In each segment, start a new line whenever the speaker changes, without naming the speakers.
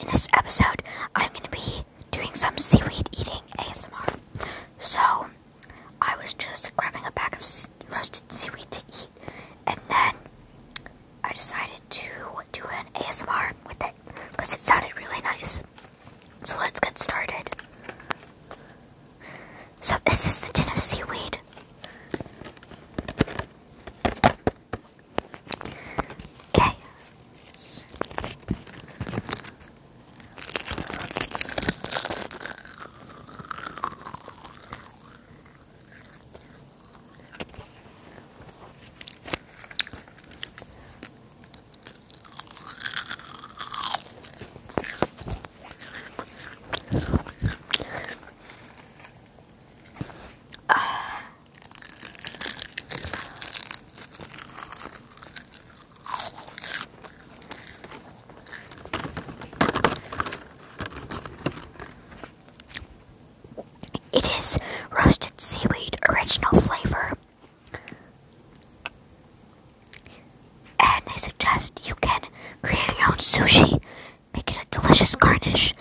in this episode, I'm going to be doing some seaweed eating ASMR. So, I was just grabbing a bag of roasted seaweed to eat, and then I decided to do an ASMR with it because it sounded really nice. So, let's get started. So, this is the tin of seaweed. Okay. It is roasted seaweed original flavor. And they suggest you can create your own sushi, make it a delicious garnish,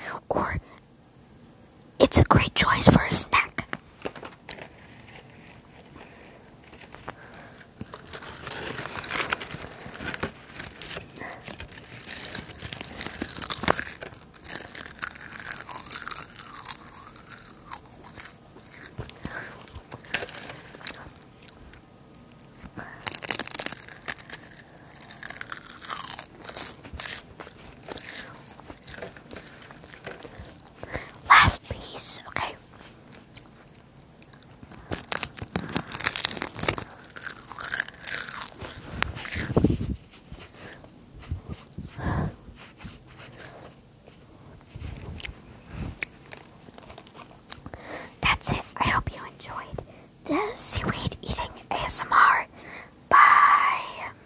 seaweed.